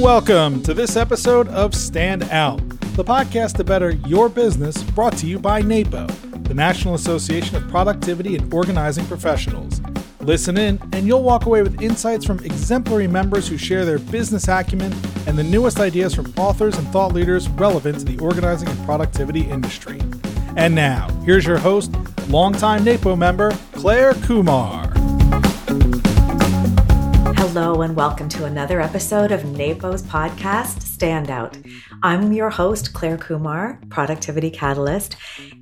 Welcome to this episode of Stand Out, the podcast to better your business brought to you by NAPO, the National Association of Productivity and Organizing Professionals. Listen in, and you'll walk away with insights from exemplary members who share their business acumen and the newest ideas from authors and thought leaders relevant to the organizing and productivity industry. And now, here's your host, longtime NAPO member, Claire Kumar. Hello, and welcome to another episode of NAPO's podcast, Standout. I'm your host, Claire Kumar, Productivity Catalyst,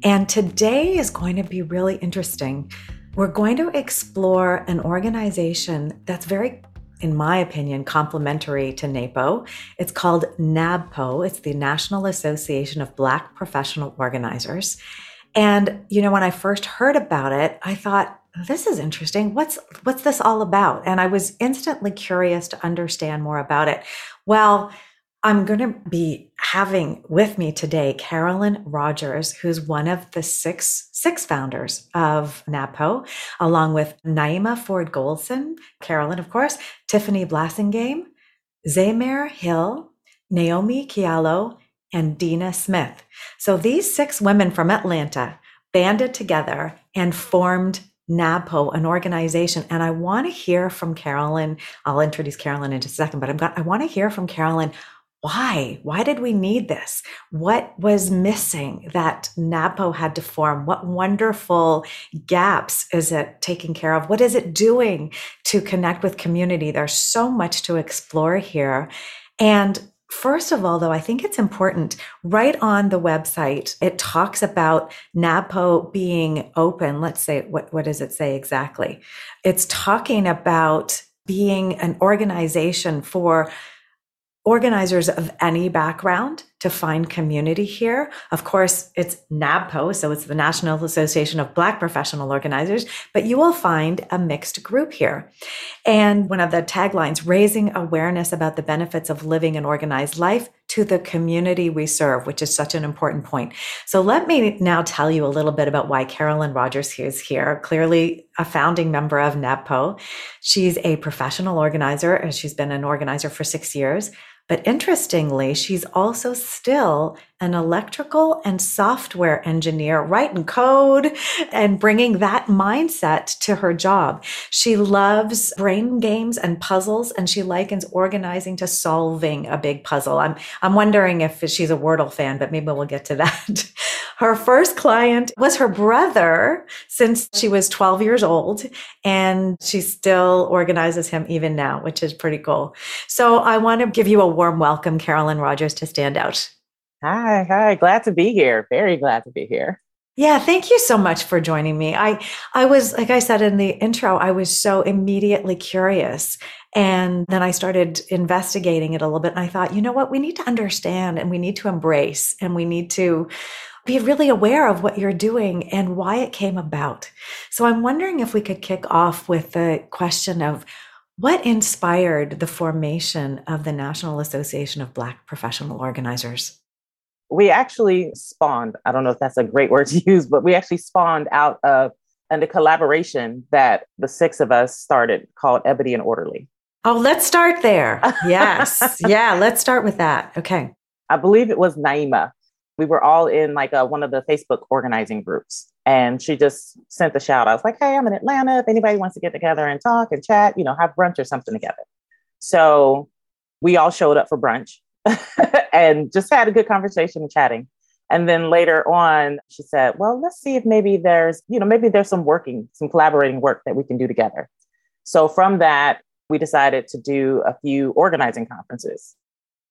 and today is going to be really interesting. We're going to explore an organization that's very in my opinion, complementary to NAPO. It's called NABPO. It's the National Association of Black Professional Organizers. And, you know, when I first heard about it, I thought, this is interesting. What's what's this all about? And I was instantly curious to understand more about it. Well, I'm going to be having with me today Carolyn Rogers, who's one of the six six founders of NABPO, along with Naima Ford Goldson, Carolyn, of course, Tiffany Blassingame, Zamer Hill, Naomi Kialo, and Dina Smith. So these six women from Atlanta banded together and formed NABPO, an organization. And I want to hear from Carolyn. I'll introduce Carolyn in just a second, but I'm got, I want to hear from Carolyn. Why? Why did we need this? What was missing that NABPO had to form? What wonderful gaps is it taking care of? What is it doing to connect with community? There's so much to explore here. And First of all, though, I think it's important right on the website, it talks about NABPO being open. Let's say, what, what does it say exactly? It's talking about being an organization for organizers of any background to find community here. Of course, it's NABPO, so it's the National Association of Black Professional Organizers, but you will find a mixed group here. And one of the taglines, raising awareness about the benefits of living an organized life to the community we serve, which is such an important point. So let me now tell you a little bit about why Carolyn Rogers is here. Clearly a founding member of NABPO. She's a professional organizer, and she's been an organizer for six years. But interestingly, she's also still an electrical and software engineer, writing code and bringing that mindset to her job. She loves brain games and puzzles, and she likens organizing to solving a big puzzle. I'm, I'm wondering if she's a Wordle fan, but maybe we'll get to that. Her first client was her brother since she was 12 years old, and she still organizes him even now, which is pretty cool. So I want to give you a warm welcome, Carolyn Rogers, to stand out. Hi, hi. Glad to be here. Very glad to be here. Yeah, thank you so much for joining me. I I was like I said in the intro, I was so immediately curious and then I started investigating it a little bit and I thought, you know what? We need to understand and we need to embrace and we need to be really aware of what you're doing and why it came about. So I'm wondering if we could kick off with the question of what inspired the formation of the National Association of Black Professional Organizers? We actually spawned, I don't know if that's a great word to use, but we actually spawned out of and a collaboration that the six of us started called Ebony and Orderly. Oh, let's start there. Yes. yeah, let's start with that. Okay. I believe it was Naima. We were all in like a, one of the Facebook organizing groups. And she just sent the shout. I was like, hey, I'm in Atlanta. If anybody wants to get together and talk and chat, you know, have brunch or something together. So we all showed up for brunch and just had a good conversation and chatting. And then later on, she said, Well, let's see if maybe there's, you know, maybe there's some working, some collaborating work that we can do together. So from that, we decided to do a few organizing conferences.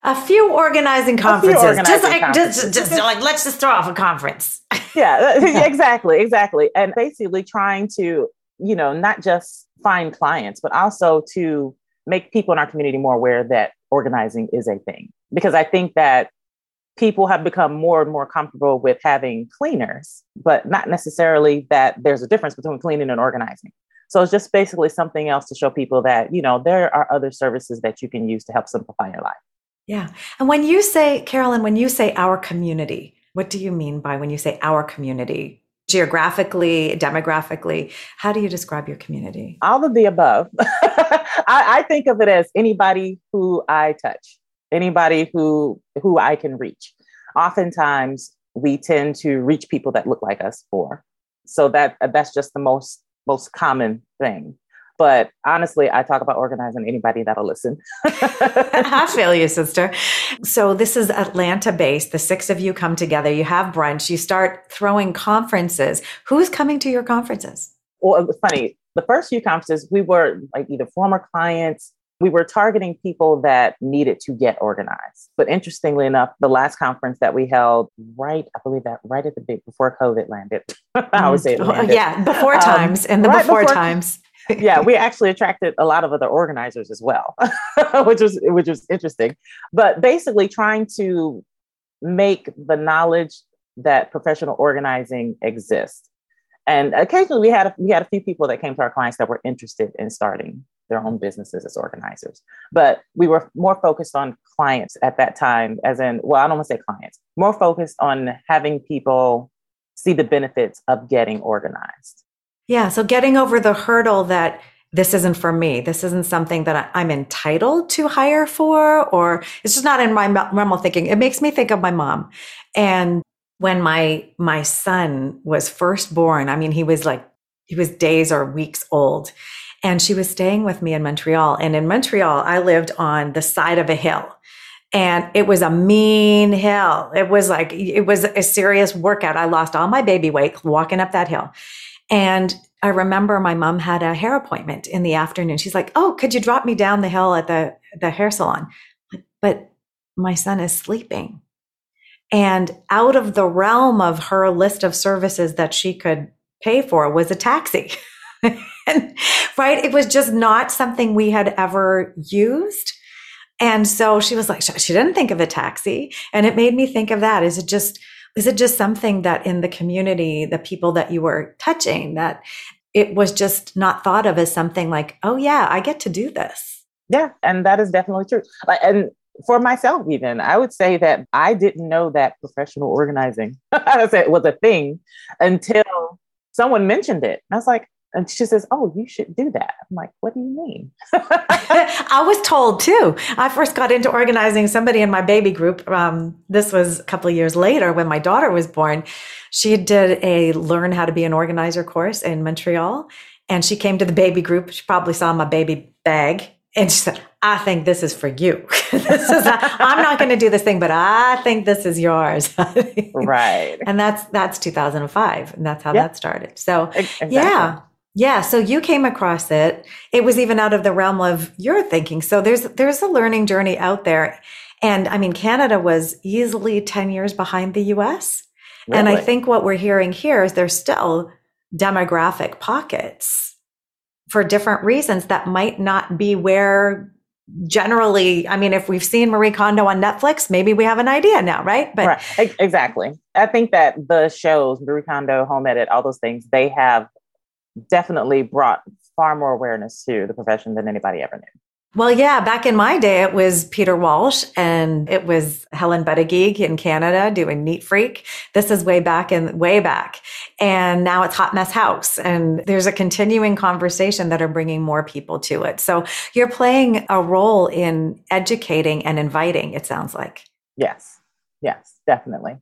A few organizing conferences. Few organizing just like conferences. Just, just like let's just throw off a conference. yeah, exactly, exactly. And basically trying to, you know, not just find clients, but also to make people in our community more aware that organizing is a thing because I think that people have become more and more comfortable with having cleaners, but not necessarily that there's a difference between cleaning and organizing. So it's just basically something else to show people that, you know, there are other services that you can use to help simplify your life. Yeah. And when you say, Carolyn, when you say our community, what do you mean by when you say our community? geographically, demographically? How do you describe your community? All of the above. I, I think of it as anybody who I touch, anybody who who I can reach. Oftentimes, we tend to reach people that look like us for. So that uh, that's just the most most common thing. But honestly, I talk about organizing anybody that'll listen. I feel you, sister. So this is Atlanta based. The six of you come together. You have brunch. You start throwing conferences. Who's coming to your conferences? Well, was funny. The first few conferences, we were like either former clients. We were targeting people that needed to get organized. But interestingly enough, the last conference that we held, right, I believe that right at the big before COVID landed. I would say it Oh, landed. yeah, before Um, times and the right before, before- times. yeah, we actually attracted a lot of other organizers as well, which was which was interesting. But basically, trying to make the knowledge that professional organizing exists. And occasionally, we had a, we had a few people that came to our clients that were interested in starting their own businesses as organizers. But we were more focused on clients at that time, as in, well, I don't want to say clients, more focused on having people see the benefits of getting organized. Yeah. So getting over the hurdle that this isn't for me. This isn't something that I'm entitled to hire for, or it's just not in my realm of thinking. It makes me think of my mom. And when my my son was first born, I mean, he was like he was days or weeks old, and she was staying with me in Montreal. And in Montreal, I lived on the side of a hill. And it was a mean hill. It was like, it was a serious workout. I lost all my baby weight walking up that hill. And I remember my mom had a hair appointment in the afternoon. She's like, "Oh, could you drop me down the hill at the the hair salon?" But my son is sleeping. And out of the realm of her list of services that she could pay for was a taxi. and, right? It was just not something we had ever used. And so she was like, she didn't think of a taxi. And it made me think of that. Is it just, is it just something that in the community, the people that you were touching, that it was just not thought of as something like, oh yeah, I get to do this. Yeah, and that is definitely true. And for myself, even I would say that I didn't know that professional organizing was a thing until someone mentioned it. I was like, and she says, "Oh, you should do that." I'm like, "What do you mean?" I was told too. I first got into organizing somebody in my baby group. Um, this was a couple of years later when my daughter was born. She did a learn how to be an organizer course in Montreal. And she came to the baby group. She probably saw my baby bag. And she said, I think this is for you. this is I'm not going to do this thing, but I think this is yours. right. And that's that's 2005. And that's how Yeah. that started. So exactly. yeah. Yeah. So you came across it. It was even out of the realm of your thinking. So there's there's a learning journey out there. And I mean, Canada was easily 10 years behind the US. And I think what we're hearing here is there's still demographic pockets for different reasons that might not be where generally, I mean, if we've seen Marie Kondo on Netflix, maybe we have an idea now, right? But right. Exactly. I think that the shows, Marie Kondo, Home Edit, all those things, they have definitely brought far more awareness to the profession than anybody ever knew. Well, yeah, back in my day, it was Peter Walsh and it was Helen Buttigieg in Canada doing Neat Freak. This is way back and way back. And now it's Hot Mess House. And there's a continuing conversation that are bringing more people to it. So you're playing a role in educating and inviting, it sounds like. Yes. Yes, definitely.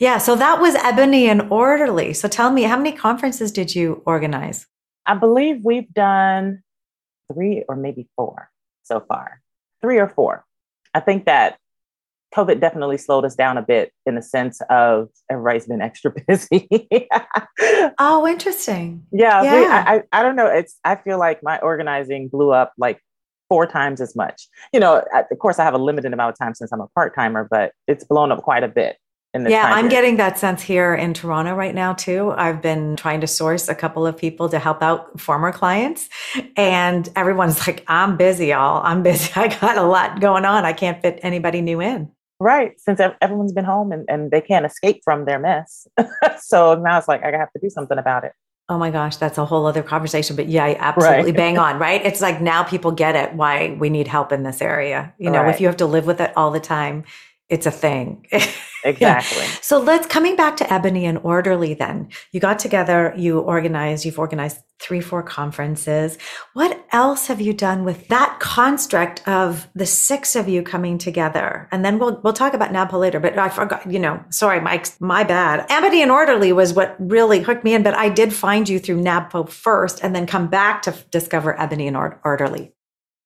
Yeah. So that was Ebony and Orderly. So tell me, how many conferences did you organize? I believe we've done three or maybe four so far, three or four. I think that COVID definitely slowed us down a bit in the sense of everybody's been extra busy. Oh, interesting. yeah, Yeah. I, I, I don't know. It's I feel like my organizing blew up like four times as much. You know, of course, I have a limited amount of time since I'm a part timer, but it's blown up quite a bit. In this Yeah, time I'm period. getting that sense here in Toronto right now too. I've been trying to source a couple of people to help out former clients, and everyone's like, "I'm busy, y'all. I'm busy. I got a lot going on. I can't fit anybody new in." right since everyone's been home and, and they can't escape from their mess. so now it's like I have to do something about it. Oh my gosh, that's a whole other conversation. But yeah, absolutely Right. bang on, right? It's like now people get it why we need help in this area. You know, Right. if you have to live with it all the time, it's a thing. Exactly. Yeah. So let's coming back to Ebony and Orderly then. You got together, you organized, you've organized three, four conferences. What else have you done with that construct of the six of you coming together? And then we'll we'll talk about NABPO later, but I forgot, you know, sorry, Mike, my bad. Ebony and Orderly was what really hooked me in, but I did find you through NABPO first and then come back to discover Ebony and Orderly.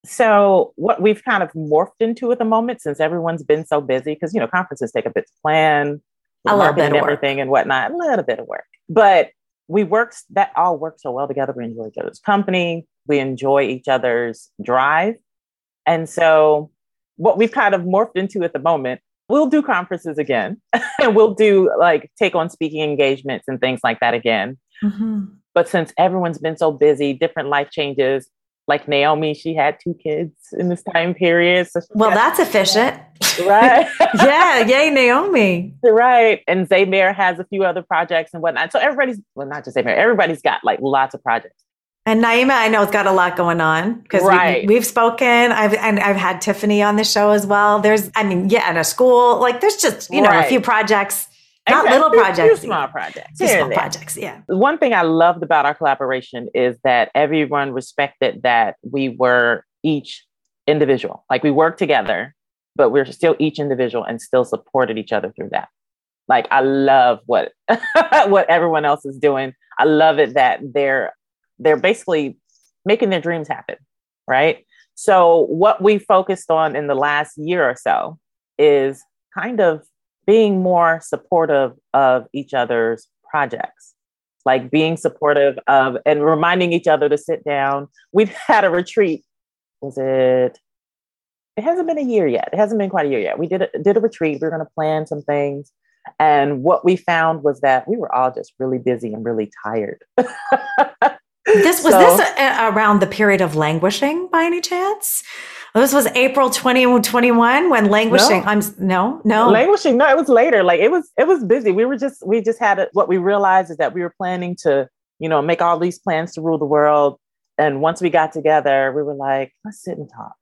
So what we've kind of morphed into at the moment, since everyone's been so busy, because you know conferences take a bit to plan, a little bit of everything work. and whatnot, a little bit of work. But we work that all work so well together. We enjoy each other's company. We enjoy each other's drive, and so what we've kind of morphed into at the moment. We'll do conferences again, and we'll do like take on speaking engagements and things like that again. Mm-hmm. But since everyone's been so busy, different life changes, like Naomi, she had two kids in this time period. So well, that's efficient. Right. yeah. Yay, Naomi. Right. And Zaymir has a few other projects and whatnot. So everybody's, well, not just Zaymir, everybody's got like lots of projects. And Naima, I know, has got a lot going on because right. we, have spoken. I've and I've had Tiffany on the show as well. There's, I mean, yeah, and a school. Like, there's just you know right. a few projects not exactly. little projects. Small projects. Small projects, yeah. One thing I loved about our collaboration is that everyone respected that we were each individual. Like we worked together, but we're still each individual and still supported each other through that. Like I love what what everyone else is doing. I love it that they're they're basically making their dreams happen, right? So what we focused on in the last year or so is kind of being more supportive of each other's projects like being supportive of and reminding each other to sit down. We've had a retreat. Was it it hasn't been a year yet. It hasn't been quite a year yet. We did a, did a retreat. We are going to plan some things. And what we found was that we were all just really busy and really tired. This was so, this a, around the period of languishing by any chance this was April 2021 when languishing. No. I'm no, no. Languishing. No, it was later. Like it was, it was busy. We were just, we just had a, what we realized is that we were planning to, you know, make all these plans to rule the world. And once we got together, we were like, let's sit and talk.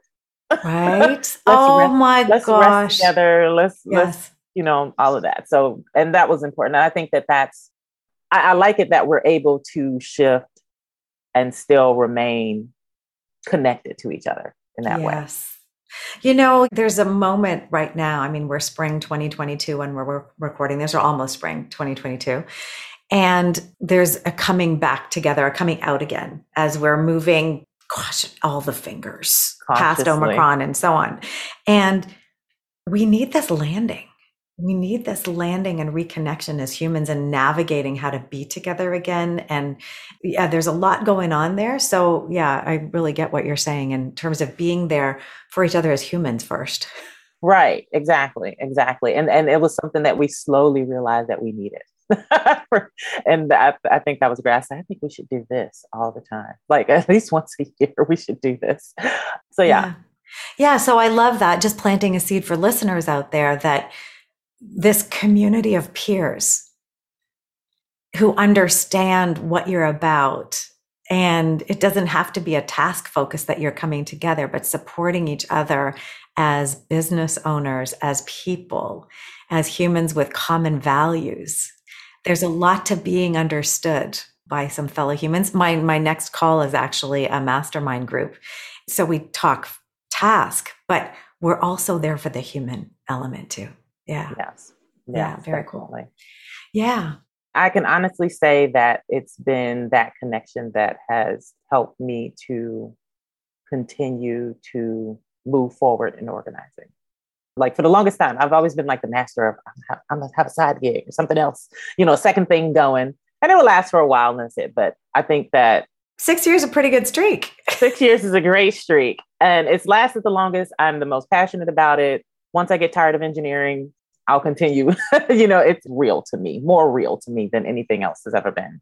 Right. oh rest, my let's gosh. Rest together. Let's, yes. let's, you know, all of that. So, and that was important. And I think that that's, I, I like it that we're able to shift and still remain connected to each other in that yes. way. You know, there's a moment right now. I mean, we're spring 2022 when we're recording this, or almost spring 2022. And there's a coming back together, a coming out again as we're moving, gosh, all the fingers past Omicron and so on. And we need this landing we need this landing and reconnection as humans and navigating how to be together again. And yeah, there's a lot going on there. So yeah, I really get what you're saying in terms of being there for each other as humans first. Right. Exactly. Exactly. And and it was something that we slowly realized that we needed. and I, I think that was grass. I think we should do this all the time. Like at least once a year, we should do this. So yeah. yeah. Yeah. So I love that. Just planting a seed for listeners out there that this community of peers who understand what you're about. And it doesn't have to be a task focus that you're coming together, but supporting each other as business owners, as people, as humans with common values. There's a lot to being understood by some fellow humans. My, my next call is actually a mastermind group. So we talk task, but we're also there for the human element too. Yeah. Yes. Yeah. very definitely. cool. Yeah. I can honestly say that it's been that connection that has helped me to continue to move forward in organizing. Like for the longest time, I've always been like the master of I'm gonna have a side gig or something else, you know, a second thing going. And it will last for a while and that's it. But I think that six years is a pretty good streak. six years is a great streak. And it's lasted the longest. I'm the most passionate about it once I get tired of engineering, I'll continue. you know, it's real to me, more real to me than anything else has ever been.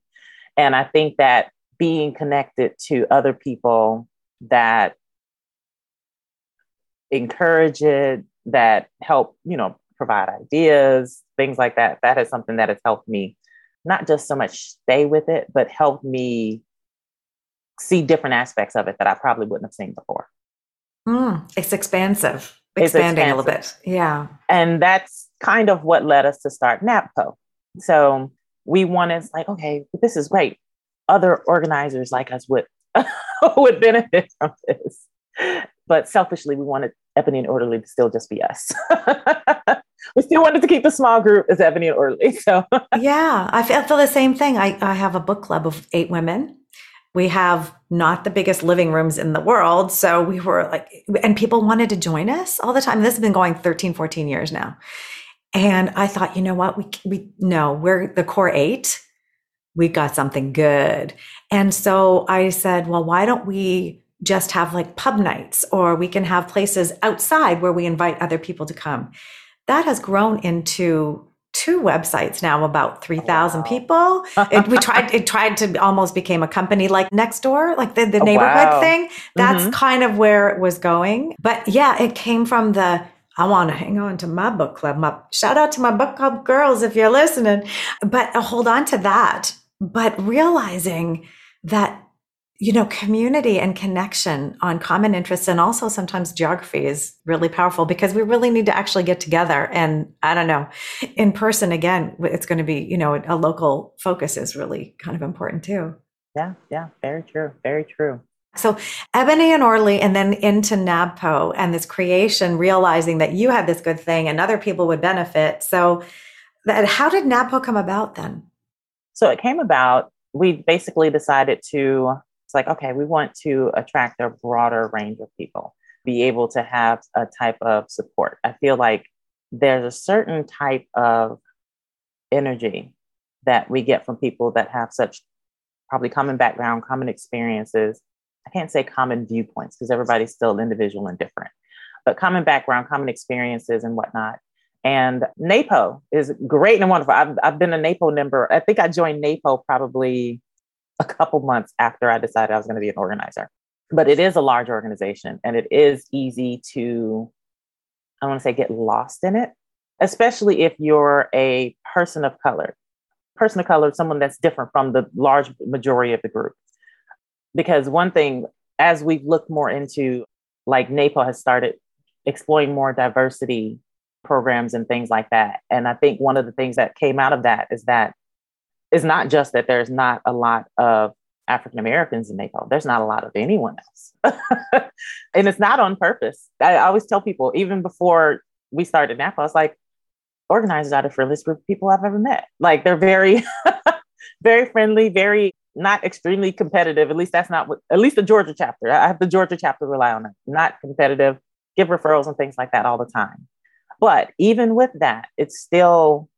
And I think that being connected to other people that encourage it, that help, you know, provide ideas, things like that, that is something that has helped me not just so much stay with it, but help me see different aspects of it that I probably wouldn't have seen before. Mm, it's expansive expanding a little bit. Yeah. And that's kind of what led us to start NABPO. So we wanted like, okay, this is great. Other organizers like us would would benefit from this. But selfishly, we wanted Ebony and Orderly to still just be us. we still wanted to keep the small group as Ebony and Orderly. So yeah, I feel, I feel the same thing. I, I have a book club of eight women. We have not the biggest living rooms in the world. So we were like, and people wanted to join us all the time. This has been going 13, 14 years now. And I thought, you know what? We, we, no, we're the core eight. We got something good. And so I said, well, why don't we just have like pub nights or we can have places outside where we invite other people to come? That has grown into two websites now about 3000 wow. people it, we tried it tried to almost became a company like Nextdoor like the, the oh, neighborhood wow. thing that's mm-hmm. kind of where it was going but yeah it came from the I want to hang on to my book club. My shout out to my book club girls if you're listening. But uh, hold on to that. But realizing that you know, community and connection on common interests and also sometimes geography is really powerful because we really need to actually get together. And I don't know, in person again, it's going to be, you know, a local focus is really kind of important too. Yeah, yeah, very true, very true. So Ebony and Orderly, and then into NABPO and this creation, realizing that you had this good thing and other people would benefit. So that, how did NABPO come about then? So it came about, we basically decided to, it's like, okay, we want to attract a broader range of people, be able to have a type of support. I feel like there's a certain type of energy that we get from people that have such probably common background, common experiences I can't say common viewpoints because everybody's still individual and different, but common background, common experiences, and whatnot. And NAPO is great and wonderful. I've, I've been a NAPO member. I think I joined NAPO probably a couple months after I decided I was going to be an organizer. But it is a large organization and it is easy to, I want to say, get lost in it, especially if you're a person of color. Person of color, someone that's different from the large majority of the group because one thing as we've looked more into like NAPO has started exploring more diversity programs and things like that. And I think one of the things that came out of that is that it's not just that there's not a lot of African Americans in NAPO, there's not a lot of anyone else. and it's not on purpose. I always tell people, even before we started NABPO, I was like, organizers are the friendliest group of people I've ever met. Like they're very, very friendly, very not extremely competitive. At least that's not what, at least the Georgia chapter. I have the Georgia chapter rely on it. Not competitive, give referrals and things like that all the time. But even with that, it's still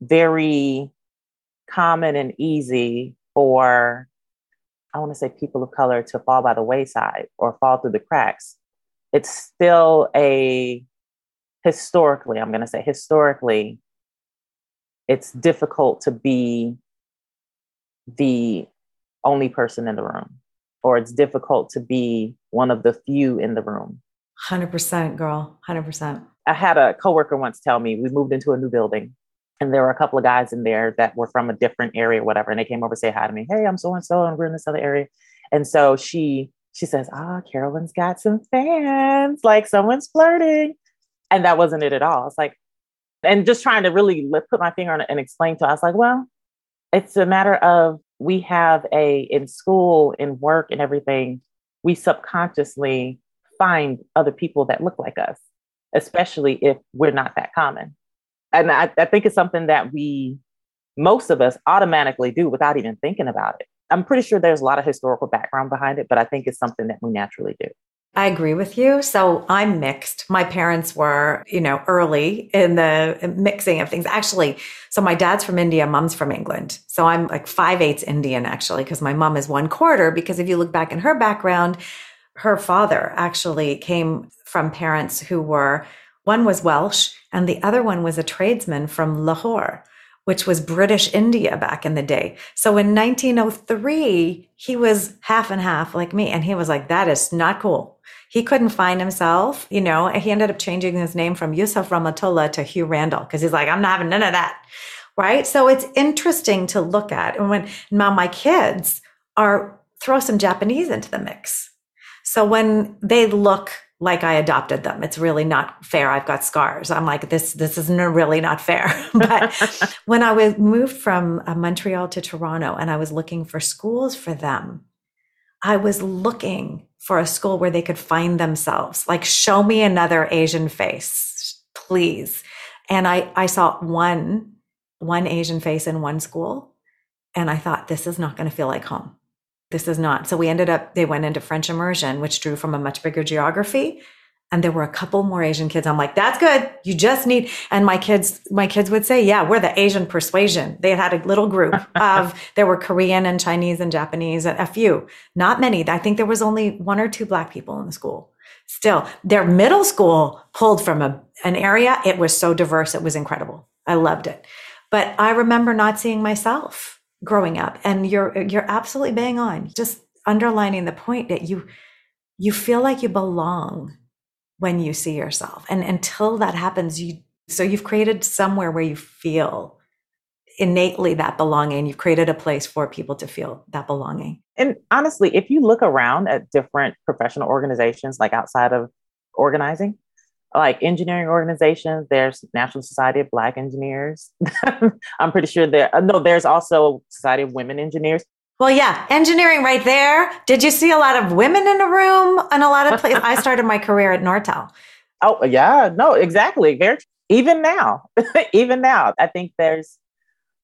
very common and easy for, I want to say, people of color to fall by the wayside or fall through the cracks. It's still a, historically, I'm going to say, historically, it's difficult to be the only person in the room, or it's difficult to be one of the few in the room. 100%, girl, 100%. I had a coworker once tell me we moved into a new building and there were a couple of guys in there that were from a different area, whatever. And they came over to say hi to me. Hey, I'm so and so, and we're in this other area. And so she she says, Ah, oh, Carolyn's got some fans, like someone's flirting. And that wasn't it at all. It's like, and just trying to really put my finger on it and explain to her, I was like, well, it's a matter of we have a in school in work and everything we subconsciously find other people that look like us especially if we're not that common and I, I, think it's something that we most of us automatically do without even thinking about it i'm pretty sure there's a lot of historical background behind it but i think it's something that we naturally do I agree with you. So I'm mixed. My parents were, you know, early in the mixing of things. Actually, so my dad's from India, mom's from England. So I'm like five eighths Indian actually, because my mom is one quarter. Because if you look back in her background, her father actually came from parents who were one was Welsh and the other one was a tradesman from Lahore which was British India back in the day. So in 1903, he was half and half like me. And he was like, that is not cool. He couldn't find himself, you know, he ended up changing his name from Yusuf Rahmatullah to Hugh Randall because he's like, I'm not having none of that. Right. So it's interesting to look at. And when now my kids are throw some Japanese into the mix. So when they look like I adopted them. It's really not fair. I've got scars. I'm like, this, this is really not fair. but when I was moved from uh, Montreal to Toronto and I was looking for schools for them, I was looking for a school where they could find themselves. Like, show me another Asian face, please. And I, I saw one, one Asian face in one school. And I thought, this is not going to feel like home this is not. So we ended up, they went into French immersion, which drew from a much bigger geography. And there were a couple more Asian kids. I'm like, that's good. You just need, and my kids, my kids would say, yeah, we're the Asian persuasion. They had a little group of, there were Korean and Chinese and Japanese, and a few, not many. I think there was only one or two black people in the school. Still, their middle school pulled from a, an area. It was so diverse. It was incredible. I loved it. But I remember not seeing myself growing up and you're you're absolutely bang on. Just underlining the point that you you feel like you belong when you see yourself and until that happens you so you've created somewhere where you feel innately that belonging. You've created a place for people to feel that belonging. And honestly if you look around at different professional organizations like outside of organizing like engineering organizations. There's National Society of Black Engineers. I'm pretty sure there. No, there's also Society of Women Engineers. Well, yeah, engineering right there. Did you see a lot of women in the room and a lot of places? I started my career at Nortel. Oh yeah, no, exactly. Very even now, even now, I think there's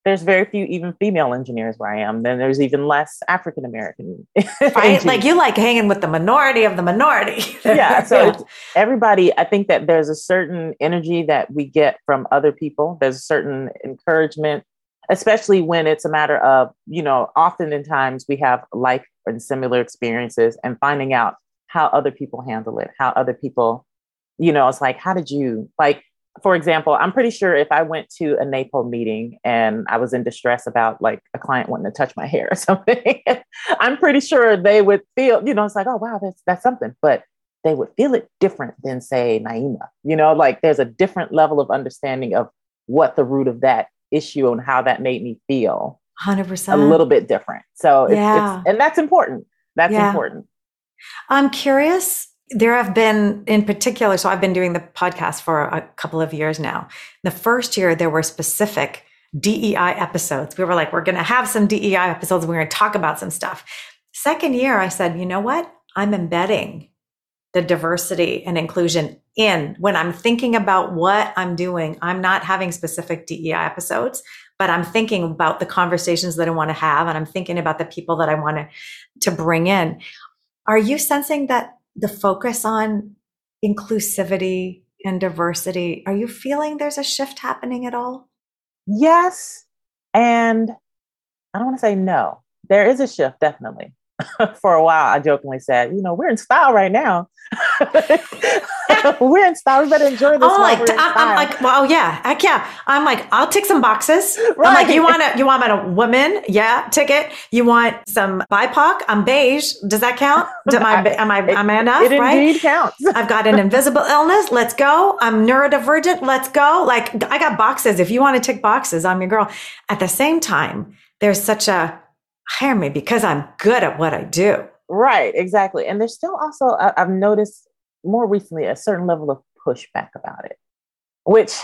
there's very few even female engineers where I am. Then there's even less African American. right? Like you like hanging with the minority of the minority. yeah. So yeah. everybody, I think that there's a certain energy that we get from other people. There's a certain encouragement, especially when it's a matter of, you know, often in times we have like and similar experiences and finding out how other people handle it, how other people, you know, it's like, how did you like for example, I'm pretty sure if I went to a NAPO meeting and I was in distress about like a client wanting to touch my hair or something, I'm pretty sure they would feel, you know, it's like, oh wow, that's that's something. But they would feel it different than say Naima. You know, like there's a different level of understanding of what the root of that issue and how that made me feel. 100%. A little bit different. So it's, yeah. it's and that's important. That's yeah. important. I'm curious there have been in particular so i've been doing the podcast for a couple of years now. The first year there were specific dei episodes. We were like we're going to have some dei episodes we're going to talk about some stuff. Second year i said you know what? I'm embedding the diversity and inclusion in. When i'm thinking about what i'm doing i'm not having specific dei episodes but i'm thinking about the conversations that i want to have and i'm thinking about the people that i want to to bring in. Are you sensing that the focus on inclusivity and diversity, are you feeling there's a shift happening at all? Yes. And I don't want to say no. There is a shift, definitely. For a while, I jokingly said, you know, we're in style right now. we're in style. We better enjoy this. Oh, like I'm, I'm, like, well, yeah, heck yeah. I'm like, I'll tick some boxes. Right. I'm like, you want a, you want a woman? Yeah, ticket. You want some BIPOC? I'm beige. Does that count? Am I am I am I enough? It right? indeed counts. I've got an invisible illness. Let's go. I'm neurodivergent. Let's go. Like I got boxes. If you want to tick boxes, I'm your girl. At the same time, there's such a hire me because I'm good at what I do. Right, exactly. And there's still also, uh, I've noticed more recently a certain level of pushback about it, which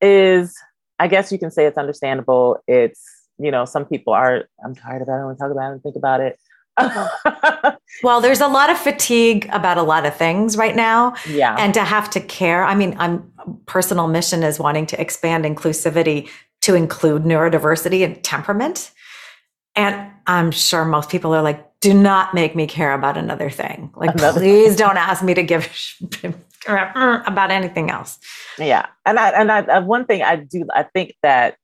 is, I guess you can say it's understandable. It's, you know, some people are, I'm tired of it. I don't want to talk about it and think about it. well, there's a lot of fatigue about a lot of things right now. Yeah. And to have to care. I mean, I'm personal mission is wanting to expand inclusivity to include neurodiversity and temperament. And I'm sure most people are like, do not make me care about another thing. Like, another please don't ask me to give about anything else. Yeah. And I, and I, one thing I do, I think that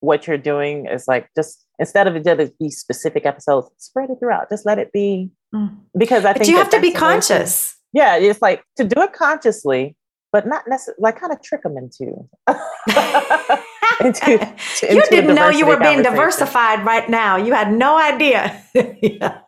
what you're doing is like, just instead of it just be specific episodes, spread it throughout. Just let it be. Mm. Because I think you have to be conscious. Yeah. It's like to do it consciously, but not necessarily like kind of trick them into. into, into you didn't know you were being diversified right now. You had no idea. yeah.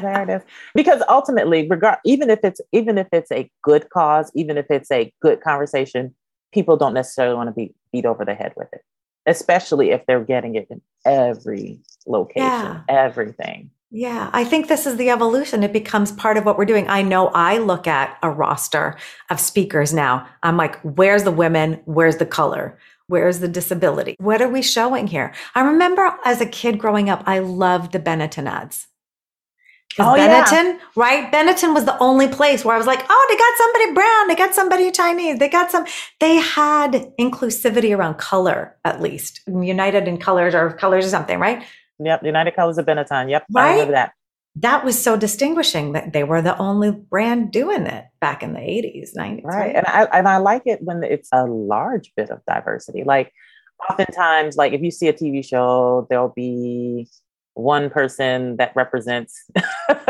there it is. Because ultimately, regard even if it's even if it's a good cause, even if it's a good conversation, people don't necessarily want to be beat over the head with it, especially if they're getting it in every location, yeah. everything. Yeah, I think this is the evolution. It becomes part of what we're doing. I know I look at a roster of speakers now. I'm like, where's the women? Where's the color? Where's the disability? What are we showing here? I remember as a kid growing up, I loved the Benetton ads. Oh, Benetton, yeah. right? Benetton was the only place where I was like, oh, they got somebody brown, they got somebody Chinese, they got some, they had inclusivity around color, at least. United in colors or colors or something, right? Yep, United Colors of Benetton. Yep, right? I remember that. That was so distinguishing that they were the only brand doing it back in the 80s, 90s. Right. right. And I and I like it when it's a large bit of diversity. Like oftentimes, like if you see a TV show, there'll be one person that represents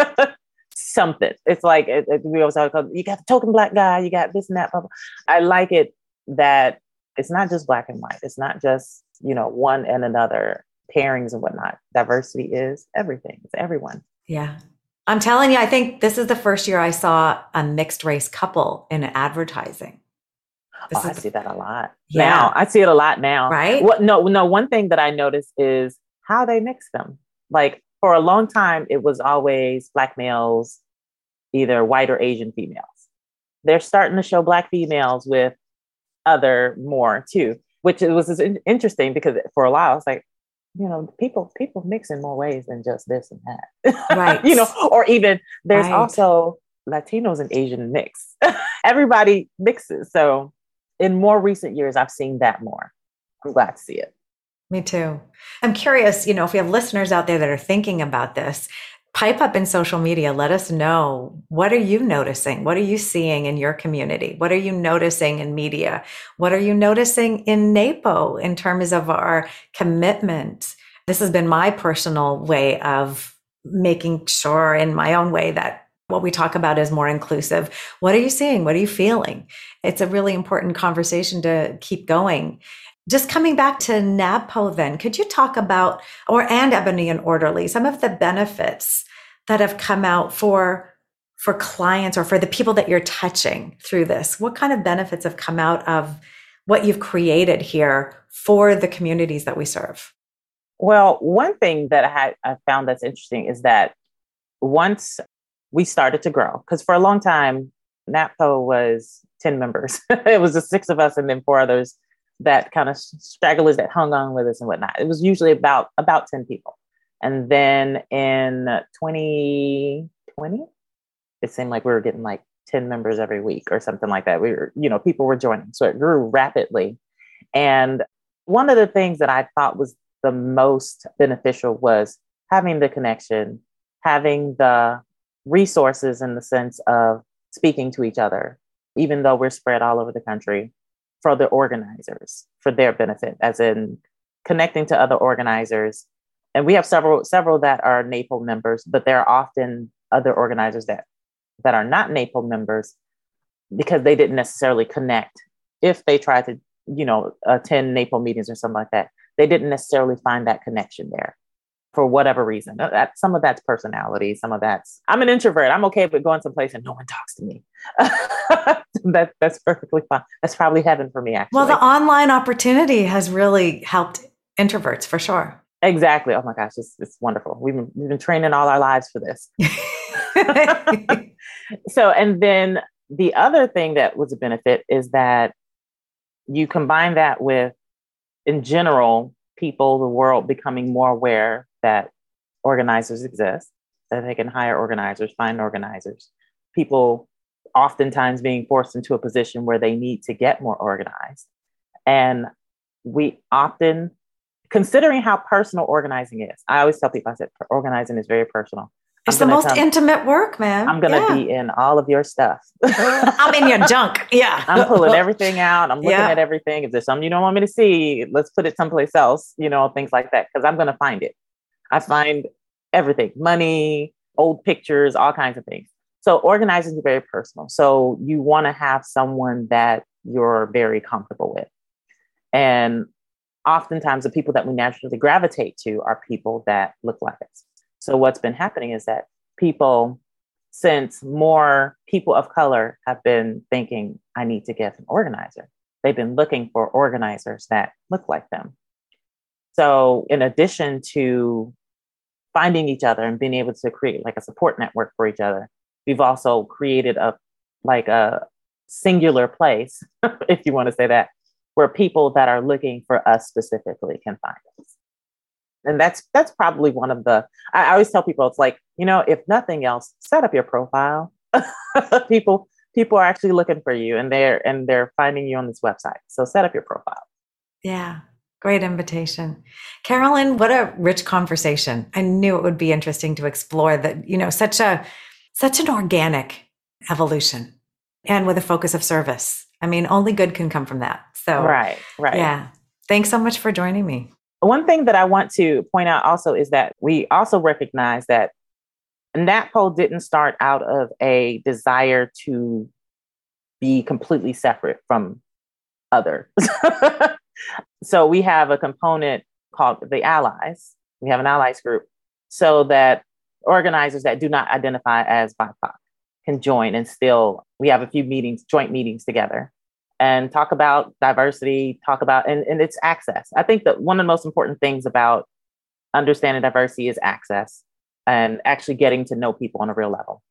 something. It's like it, it, we always talk about, you got the token black guy, you got this and that. Blah, blah. I like it that it's not just black and white. It's not just you know one and another pairings and whatnot. Diversity is everything. It's everyone. Yeah. I'm telling you, I think this is the first year I saw a mixed race couple in advertising. oh, I see that a lot yeah. now. I see it a lot now. Right? What? No, no. One thing that I noticed is how they mix them. Like for a long time, it was always black males, either white or Asian females. They're starting to show black females with other more too, which was interesting because for a while I was like, you know, people people mix in more ways than just this and that. Right. you know, or even there's right. also Latinos and Asian mix. Everybody mixes. So in more recent years, I've seen that more. I'm glad to see it. Me too. I'm curious, you know, if we have listeners out there that are thinking about this, pipe up in social media. Let us know what are you noticing? What are you seeing in your community? What are you noticing in media? What are you noticing in NAPO in terms of our commitment? This has been my personal way of making sure in my own way that what we talk about is more inclusive. What are you seeing? What are you feeling? It's a really important conversation to keep going. Just coming back to NABPO then, could you talk about, or and Ebony and Orderly, some of the benefits that have come out for for clients or for the people that you're touching through this? What kind of benefits have come out of what you've created here for the communities that we serve? Well, one thing that I, I found that's interesting is that once we started to grow, because for a long time, NABPO was 10 members. it was the six of us and then four others that kind of stragglers that hung on with us and whatnot. It was usually about about 10 people. And then in 2020, it seemed like we were getting like 10 members every week or something like that. We were, you know, people were joining. So it grew rapidly. And one of the things that I thought was the most beneficial was having the connection, having the resources in the sense of speaking to each other, even though we're spread all over the country, for the organizers for their benefit, as in connecting to other organizers. And we have several several that are NAPO members, but there are often other organizers that that are not NAPO members because they didn't necessarily connect. If they tried to, you know, attend NAPO meetings or something like that, they didn't necessarily find that connection there for whatever reason. Uh, that some of that's personality, some of that's I'm an introvert. I'm okay with going someplace and no one talks to me. that that's perfectly fine. That's probably heaven for me. Actually, well, the online opportunity has really helped introverts for sure. Exactly. Oh my gosh, it's, it's wonderful. We've been, we've been training all our lives for this. so, and then the other thing that was a benefit is that you combine that with, in general, people, the world becoming more aware that organizers exist, that they can hire organizers, find organizers, people oftentimes being forced into a position where they need to get more organized. And we often, considering how personal organizing is, I always tell people, I said, organizing is very personal. It's the most come, intimate work, man. I'm going to yeah. be in all of your stuff. I'm in your junk. Yeah. I'm pulling everything out. I'm looking yeah. at everything. If there's something you don't want me to see, let's put it someplace else, you know, things like that, because I'm going to find it. I find everything money, old pictures, all kinds of things. So organizing is very personal. So you want to have someone that you're very comfortable with. And oftentimes the people that we naturally gravitate to are people that look like us. So what's been happening is that people, since more people of color have been thinking, I need to get an organizer, they've been looking for organizers that look like them. So, in addition to finding each other and being able to create like a support network for each other. We've also created a like a singular place, if you want to say that, where people that are looking for us specifically can find us. And that's that's probably one of the I always tell people it's like, you know, if nothing else, set up your profile. people people are actually looking for you and they're and they're finding you on this website. So set up your profile. Yeah. Great invitation. Carolyn, what a rich conversation. I knew it would be interesting to explore that, you know, such a such an organic evolution and with a focus of service. I mean, only good can come from that. So Right, right. Yeah. Thanks so much for joining me. One thing that I want to point out also is that we also recognize that NABPO didn't start out of a desire to be completely separate from others. so we have a component called the allies. We have an allies group so that organizers that do not identify as BIPOC can join and still, we have a few meetings, joint meetings together and talk about diversity, talk about, and, and it's access. I think that one of the most important things about understanding diversity is access and actually getting to know people on a real level.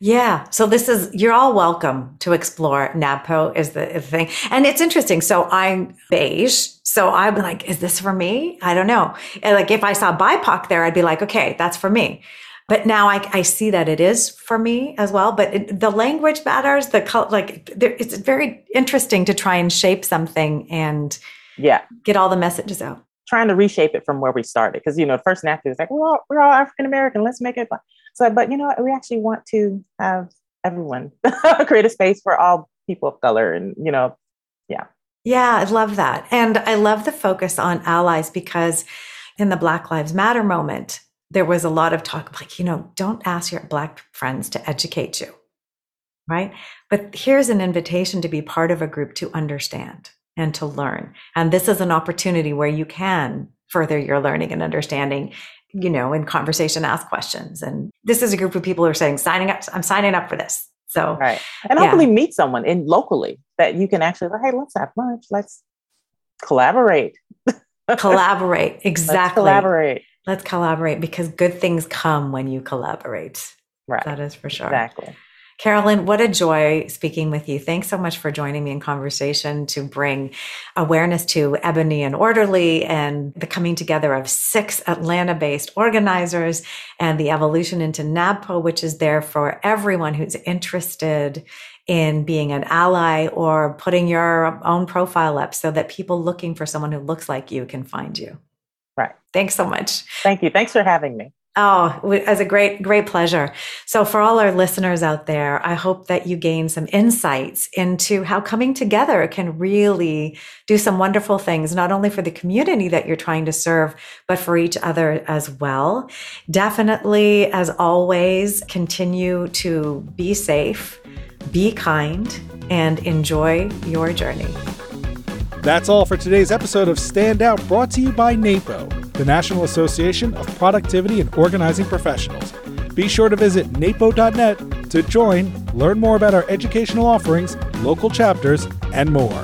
Yeah. So this is, you're all welcome to explore NABPO is the thing. And it's interesting. So I'm beige. So I'm like, is this for me? I don't know. And like if I saw BIPOC there, I'd be like, okay, that's for me. But now I, I see that it is for me as well. But it, the language matters. The color, like, it's very interesting to try and shape something and yeah, get all the messages out. Trying to reshape it from where we started, because you know, first NABPO is like, we're all we're all African American. Let's make it. So, but you know, we actually want to have everyone create a space for all people of color, and you know, yeah. Yeah, I love that. And I love the focus on allies because in the Black Lives Matter moment, there was a lot of talk like, you know, don't ask your Black friends to educate you, right? But here's an invitation to be part of a group to understand and to learn. And this is an opportunity where you can further your learning and understanding you know, in conversation, ask questions. And this is a group of people who are saying, signing up, I'm signing up for this. So, right. And yeah. hopefully meet someone in locally that you can actually, hey, let's have lunch. Let's collaborate. collaborate. Exactly. Let's collaborate. Let's collaborate because good things come when you collaborate. Right. That is for sure. Exactly. Carolyn, what a joy speaking with you. Thanks so much for joining me in conversation to bring awareness to Ebony and Orderly and the coming together of six Atlanta based organizers and the evolution into NABPO, which is there for everyone who's interested in being an ally or putting your own profile up so that people looking for someone who looks like you can find you. Right. Thanks so much. Thank you. Thanks for having me. Oh, as a great, great pleasure. So, for all our listeners out there, I hope that you gain some insights into how coming together can really do some wonderful things, not only for the community that you're trying to serve, but for each other as well. Definitely, as always, continue to be safe, be kind, and enjoy your journey. That's all for today's episode of Stand Out, brought to you by NAPO the National Association of Productivity and Organizing Professionals. Be sure to visit napo.net to join, learn more about our educational offerings, local chapters, and more.